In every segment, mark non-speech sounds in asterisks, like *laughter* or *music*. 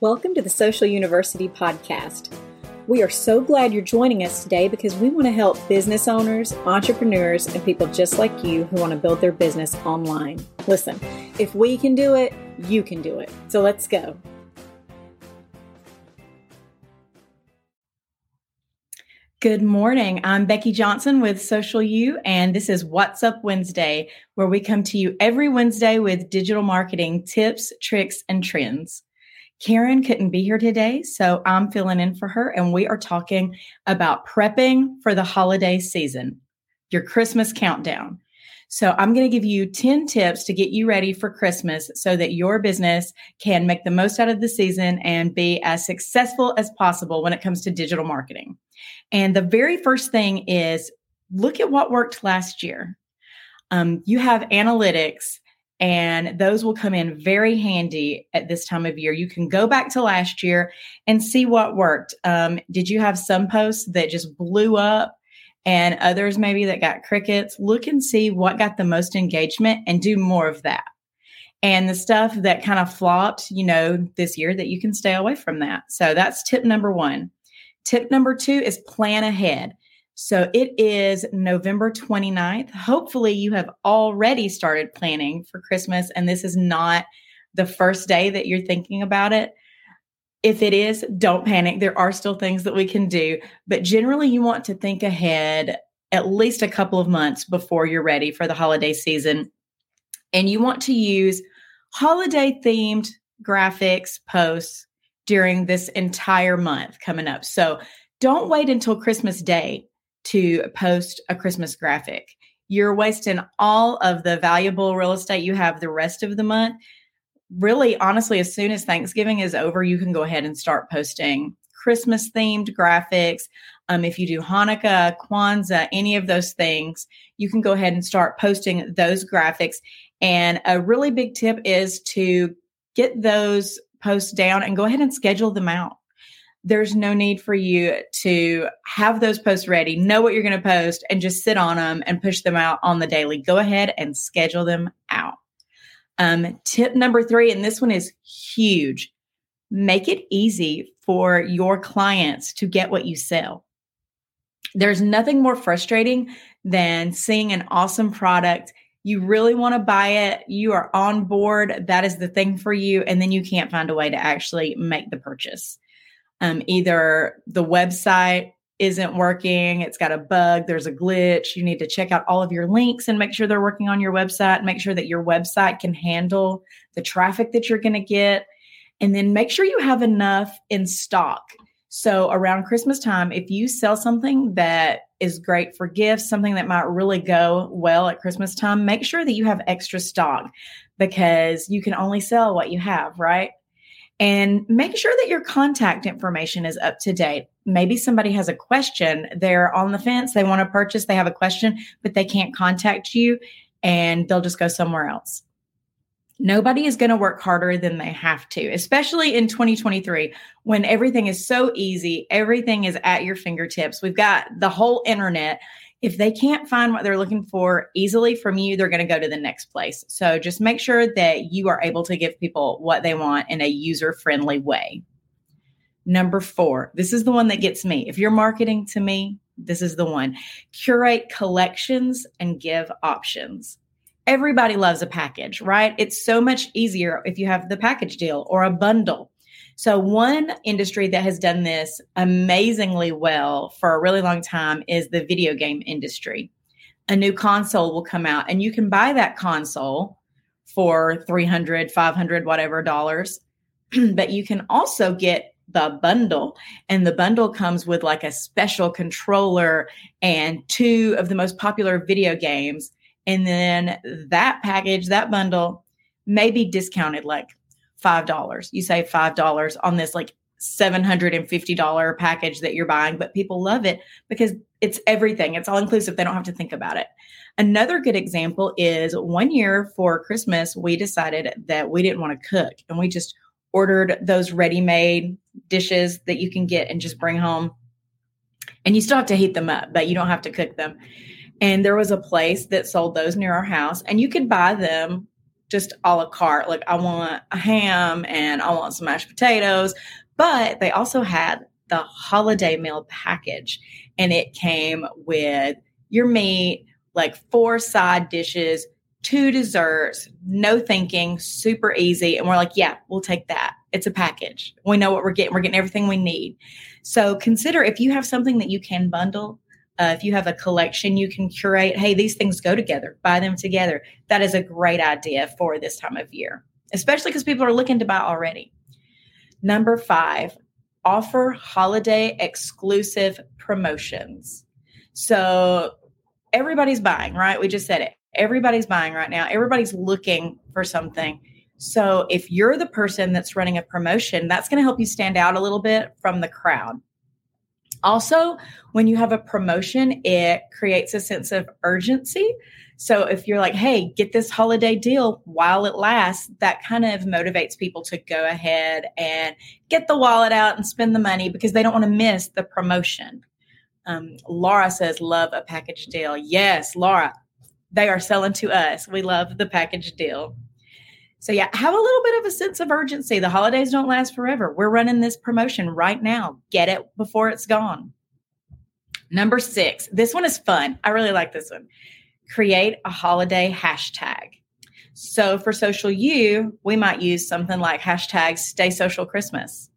Welcome to the Social University Podcast. We are so glad you're joining us today because we want to help business owners, entrepreneurs, and people just like you who want to build their business online. Listen, if we can do it, you can do it. So let's go. Good morning. I'm Becky Johnson with Social U, and this is What's Up Wednesday, where we come to you every Wednesday with digital marketing tips, tricks, and trends. Karen couldn't be here today, so I'm filling in for her, and we are talking about prepping for the holiday season, your Christmas countdown. So, I'm going to give you 10 tips to get you ready for Christmas so that your business can make the most out of the season and be as successful as possible when it comes to digital marketing. And the very first thing is look at what worked last year. Um, you have analytics and those will come in very handy at this time of year. You can go back to last year and see what worked. Um, did you have some posts that just blew up and others maybe that got crickets? Look and see what got the most engagement and do more of that. And the stuff that kind of flopped, you know, this year that you can stay away from that. So that's tip number one. Tip number two is plan ahead. So it is November 29th. Hopefully, you have already started planning for Christmas, and this is not the first day that you're thinking about it. If it is, don't panic. There are still things that we can do, but generally, you want to think ahead at least a couple of months before you're ready for the holiday season. And you want to use holiday themed graphics posts during this entire month coming up. So don't wait until Christmas Day to post a Christmas graphic. You're wasting all of the valuable real estate you have the rest of the month. Really, honestly, as soon as Thanksgiving is over, you can go ahead and start posting Christmas themed graphics. Um, if you do Hanukkah, Kwanzaa, any of those things, you can go ahead and start posting those graphics. And a really big tip is to get those posts down and go ahead and schedule them out there's no need for you to have those posts ready, know what you're going to post, and just sit on them and push them out on the daily. Go ahead and schedule them out. Um, tip number three, and this one is huge make it easy for your clients to get what you sell. There's nothing more frustrating than seeing an awesome product. You really want to buy it. You are on board. That is the thing for you. And then you can't find a way to actually make the purchase um, either the website isn't working, it's got a bug, there's a glitch. You need to check out all of your links and make sure they're working on your website, make sure that your website can handle the traffic that you're going to get. And then make sure you have enough in stock. So around Christmas time, if you sell something that is great for gifts, something that might really go well at Christmas time, make sure that you have extra stock because you can only sell what you have, right? And make sure that your contact information is up to date. Maybe somebody has a question, they're on the fence, they want to purchase, they have a question, but they can't contact you and they'll just go somewhere else. Nobody is going to work harder than they have to, especially in 2023 when everything is so easy, everything is at your fingertips. We've got the whole internet if they can't find what they're looking for easily from you, they're going to go to the next place. So just make sure that you are able to give people what they want in a user friendly way. Number four, this is the one that gets me. If you're marketing to me, this is the one. Curate collections and give options. Everybody loves a package, right? It's so much easier if you have the package deal or a bundle. So, one industry that has done this amazingly well for a really long time is the video game industry. A new console will come out, and you can buy that console for 300, 500, whatever dollars. *clears throat* but you can also get the bundle, and the bundle comes with like a special controller and two of the most popular video games. And then that package, that bundle, may be discounted like $5. You save $5 on this like $750 package that you're buying, but people love it because it's everything. It's all inclusive. They don't have to think about it. Another good example is one year for Christmas, we decided that we didn't want to cook and we just ordered those ready made dishes that you can get and just bring home. And you still have to heat them up, but you don't have to cook them. And there was a place that sold those near our house, and you could buy them just a la carte. Like I want a ham and I want some mashed potatoes. But they also had the holiday meal package and it came with your meat, like four side dishes, two desserts, no thinking, super easy. And we're like, yeah, we'll take that. It's a package. We know what we're getting. We're getting everything we need. So consider if you have something that you can bundle, uh, if you have a collection you can curate, hey, these things go together, buy them together. That is a great idea for this time of year, especially because people are looking to buy already. Number five, offer holiday exclusive promotions. So everybody's buying, right? We just said it. Everybody's buying right now. Everybody's looking for something. So if you're the person that's running a promotion, that's going to help you stand out a little bit from the crowd. Also, when you have a promotion, it creates a sense of urgency. So if you're like, hey, get this holiday deal while it lasts, that kind of motivates people to go ahead and get the wallet out and spend the money because they don't want to miss the promotion. Um, Laura says, love a package deal. Yes, Laura, they are selling to us. We love the package deal. So, yeah, have a little bit of a sense of urgency. The holidays don't last forever. We're running this promotion right now. Get it before it's gone. Number six, this one is fun. I really like this one. Create a holiday hashtag. So, for Social U, we might use something like hashtag Stay Social Christmas.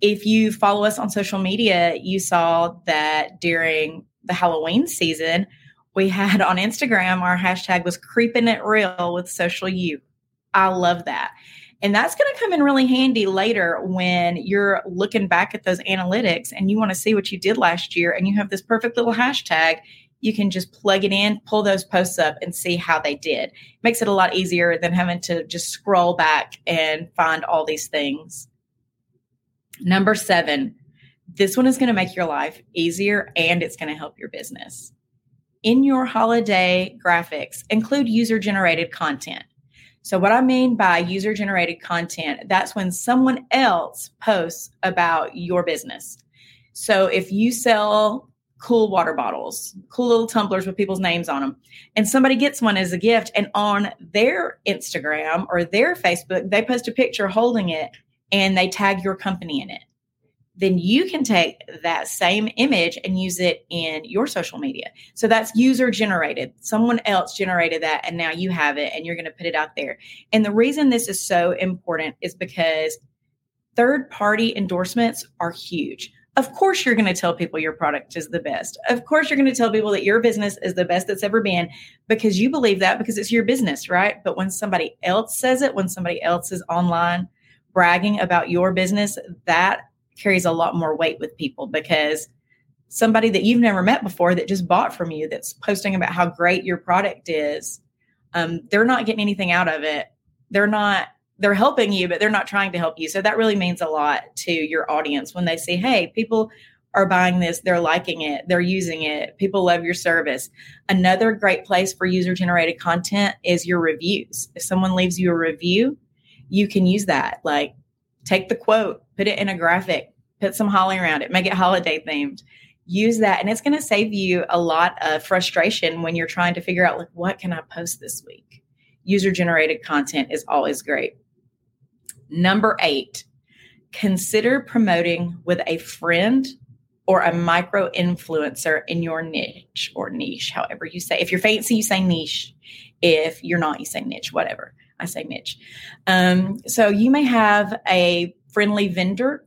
If you follow us on social media, you saw that during the Halloween season, we had on Instagram, our hashtag was creeping it real with Social U I love that. And that's going to come in really handy later when you're looking back at those analytics and you want to see what you did last year and you have this perfect little hashtag. You can just plug it in, pull those posts up, and see how they did. Makes it a lot easier than having to just scroll back and find all these things. Number seven, this one is going to make your life easier and it's going to help your business. In your holiday graphics, include user generated content. So, what I mean by user generated content, that's when someone else posts about your business. So, if you sell cool water bottles, cool little tumblers with people's names on them, and somebody gets one as a gift, and on their Instagram or their Facebook, they post a picture holding it and they tag your company in it then you can take that same image and use it in your social media. So that's user generated. Someone else generated that and now you have it and you're going to put it out there. And the reason this is so important is because third party endorsements are huge. Of course, you're going to tell people your product is the best. Of course, you're going to tell people that your business is the best that's ever been because you believe that because it's your business, right? But when somebody else says it, when somebody else is online bragging about your business, that carries a lot more weight with people because somebody that you've never met before that just bought from you that's posting about how great your product is um, they're not getting anything out of it. They're not they're helping you but they're not trying to help you. So that really means a lot to your audience when they say hey people are buying this. They're liking it. They're using it. People love your service. Another great place for user generated content is your reviews. If someone leaves you a review you can use that. Like take the quote put it in a graphic, put some holly around it, make it holiday themed. Use that, and it's going to save you a lot of frustration when you're trying to figure out, like, what can I post this week? User generated content is always great. Number eight, consider promoting with a friend or a micro influencer in your niche or niche, however you say. If you're fancy, you say niche. If you're not, you say niche, whatever. I say niche. Um, so you may have a friendly vendor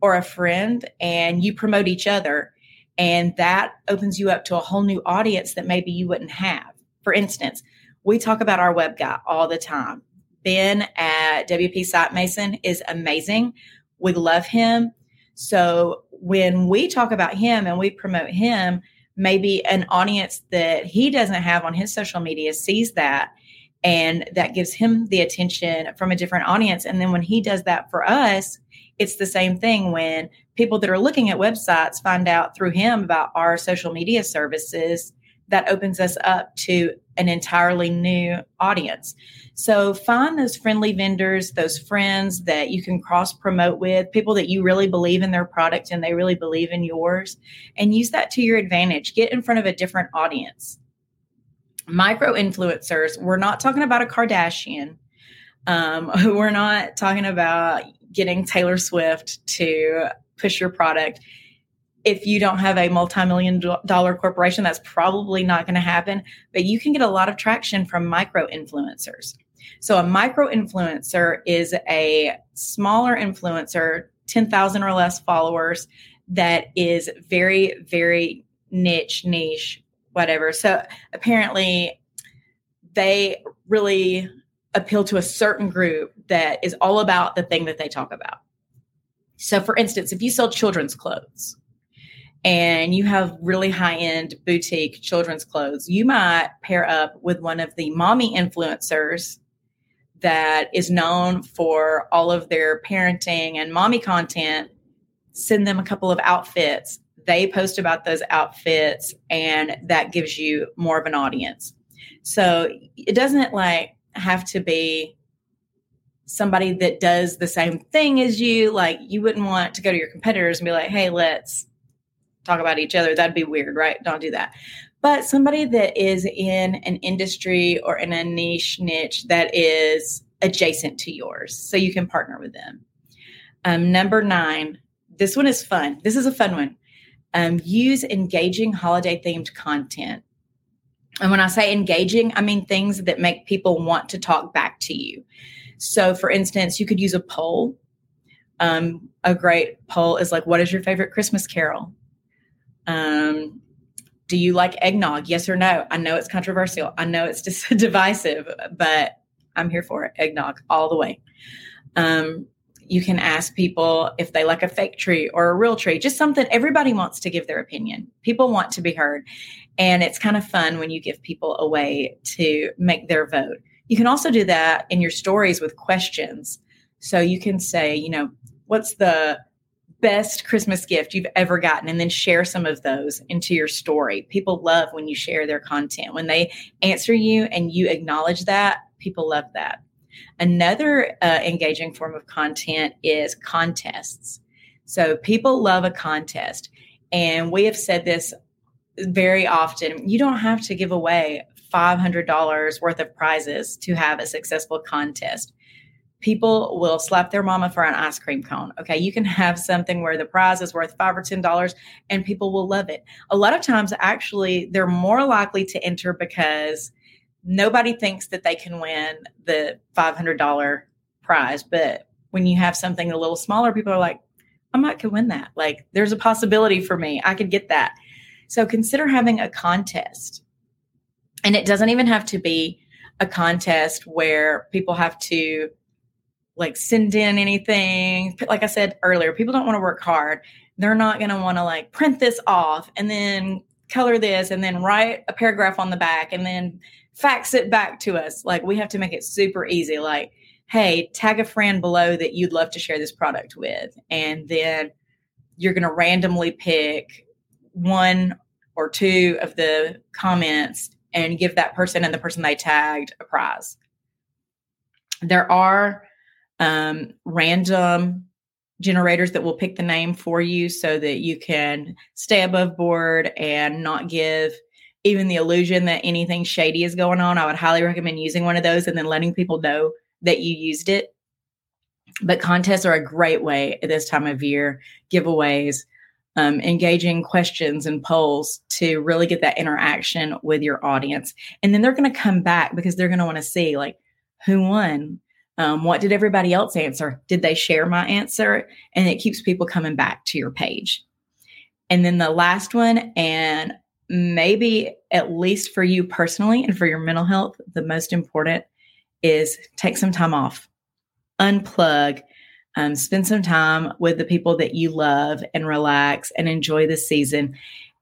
or a friend and you promote each other and that opens you up to a whole new audience that maybe you wouldn't have. For instance we talk about our web guy all the time. Ben at wp site mason is amazing. We love him. So when we talk about him and we promote him maybe an audience that he doesn't have on his social media sees that and that gives him the attention from a different audience. And then when he does that for us it's the same thing when people that are looking at websites find out through him about our social media services that opens us up to an entirely new audience. So find those friendly vendors those friends that you can cross promote with people that you really believe in their product and they really believe in yours and use that to your advantage. Get in front of a different audience Micro influencers, we're not talking about a Kardashian. Um, *laughs* we're not talking about getting Taylor Swift to push your product. If you don't have a multi million dollar corporation, that's probably not going to happen. But you can get a lot of traction from micro influencers. So, a micro influencer is a smaller influencer, 10,000 or less followers, that is very, very niche, niche, whatever. So, apparently, they really appeal to a certain group that is all about the thing that they talk about. So, for instance, if you sell children's clothes and you have really high end boutique children's clothes, you might pair up with one of the mommy influencers that is known for all of their parenting and mommy content. Send them a couple of outfits. They post about those outfits, and that gives you more of an audience. So it doesn't like have to be somebody that does the same thing as you. Like you wouldn't want to go to your competitors and be like, hey, let's talk about each other. That'd be weird, right? Don't do that. But somebody that is in an industry or in a niche niche that is adjacent to yours. So you can partner with them. Um, number nine, this one is fun. This is a fun one. Um, use engaging holiday themed content. And when I say engaging, I mean things that make people want to talk back to you. So, for instance, you could use a poll. Um, a great poll is like, What is your favorite Christmas carol? Um, do you like eggnog? Yes or no? I know it's controversial. I know it's just *laughs* divisive, but I'm here for it. Eggnog all the way. Um, you can ask people if they like a fake tree or a real tree, just something everybody wants to give their opinion. People want to be heard. And it's kind of fun when you give people a way to make their vote. You can also do that in your stories with questions. So you can say, you know, what's the best Christmas gift you've ever gotten? And then share some of those into your story. People love when you share their content. When they answer you and you acknowledge that, people love that. Another uh, engaging form of content is contests. So people love a contest. And we have said this very often you don't have to give away $500 worth of prizes to have a successful contest. People will slap their mama for an ice cream cone. Okay, you can have something where the prize is worth five or ten dollars, and people will love it. A lot of times, actually, they're more likely to enter because nobody thinks that they can win the $500 prize. But when you have something a little smaller, people are like, I might could win that. Like, there's a possibility for me. I could get that. So consider having a contest. And it doesn't even have to be a contest where people have to like send in anything. Like I said earlier, people don't want to work hard. They're not going to want to like print this off and then color this and then write a paragraph on the back and then fax it back to us. Like we have to make it super easy. Like, hey, tag a friend below that you'd love to share this product with. And then you're going to randomly pick one or two of the comments and give that person and the person they tagged a prize. There are um, random generators that will pick the name for you so that you can stay above board and not give even the illusion that anything shady is going on. I would highly recommend using one of those and then letting people know that you used it. But contests are a great way at this time of year, giveaways, um, engaging questions and polls to really get that interaction with your audience. And then they're going to come back because they're going to want to see like who won. Um, what did everybody else answer? Did they share my answer? And it keeps people coming back to your page. And then the last one, and maybe at least for you personally and for your mental health, the most important is take some time off, unplug, um, spend some time with the people that you love and relax and enjoy the season.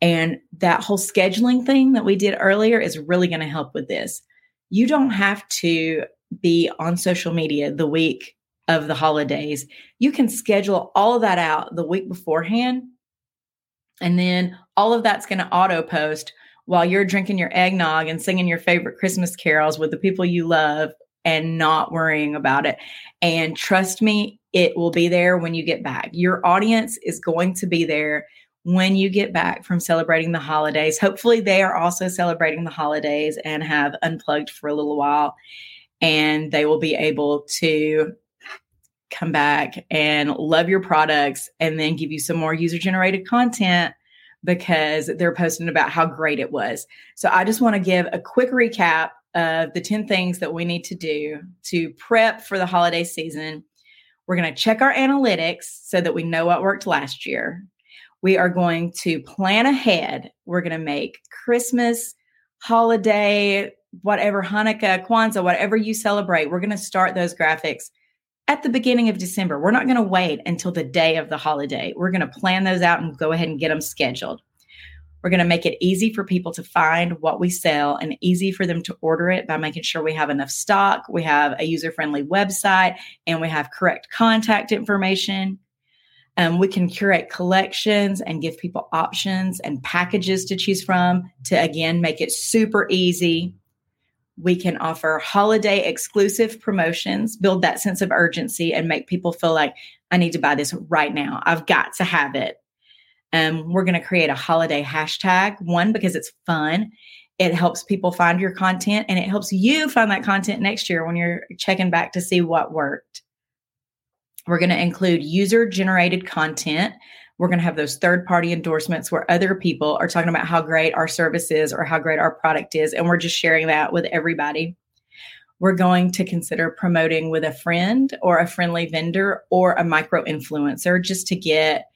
And that whole scheduling thing that we did earlier is really going to help with this. You don't have to be on social media the week of the holidays. You can schedule all of that out the week beforehand. And then all of that's going to auto post while you're drinking your eggnog and singing your favorite Christmas carols with the people you love and not worrying about it. And trust me, it will be there when you get back. Your audience is going to be there when you get back from celebrating the holidays. Hopefully, they are also celebrating the holidays and have unplugged for a little while, and they will be able to come back and love your products and then give you some more user generated content because they're posting about how great it was. So, I just want to give a quick recap of the 10 things that we need to do to prep for the holiday season. We're going to check our analytics so that we know what worked last year. We are going to plan ahead. We're going to make Christmas, holiday, whatever, Hanukkah, Kwanzaa, whatever you celebrate, we're going to start those graphics at the beginning of December. We're not going to wait until the day of the holiday. We're going to plan those out and go ahead and get them scheduled. We're going to make it easy for people to find what we sell and easy for them to order it by making sure we have enough stock, we have a user friendly website, and we have correct contact information. Um, we can curate collections and give people options and packages to choose from to again make it super easy. We can offer holiday exclusive promotions, build that sense of urgency, and make people feel like I need to buy this right now. I've got to have it. Um, we're going to create a holiday hashtag, one, because it's fun. It helps people find your content and it helps you find that content next year when you're checking back to see what worked. We're going to include user generated content. We're going to have those third party endorsements where other people are talking about how great our service is or how great our product is. And we're just sharing that with everybody. We're going to consider promoting with a friend or a friendly vendor or a micro influencer just to get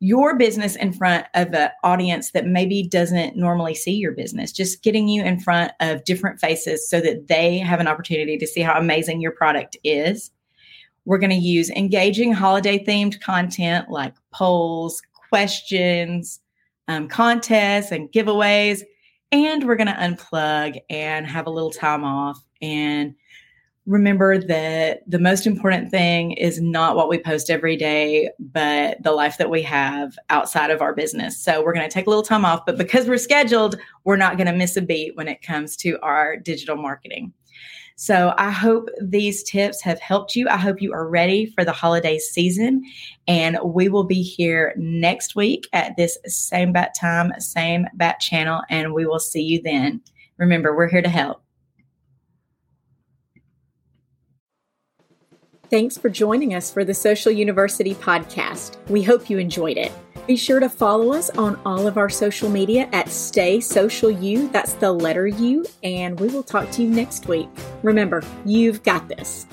your business in front of an audience that maybe doesn't normally see your business, just getting you in front of different faces so that they have an opportunity to see how amazing your product is. We're going to use engaging holiday themed content like polls, questions, um, contests, and giveaways. And we're going to unplug and have a little time off and remember that the most important thing is not what we post every day, but the life that we have outside of our business. So we're going to take a little time off, but because we're scheduled, we're not going to miss a beat when it comes to our digital marketing. So I hope these tips have helped you. I hope you are ready for the holiday season. And we will be here next week at this same bat time, same bat channel, and we will see you then. Remember, we're here to help. Thanks for joining us for the Social University podcast. We hope you enjoyed it. Be sure to follow us on all of our social media at Stay Social U. That's the letter U. And we will talk to you next week. Remember, you've got this.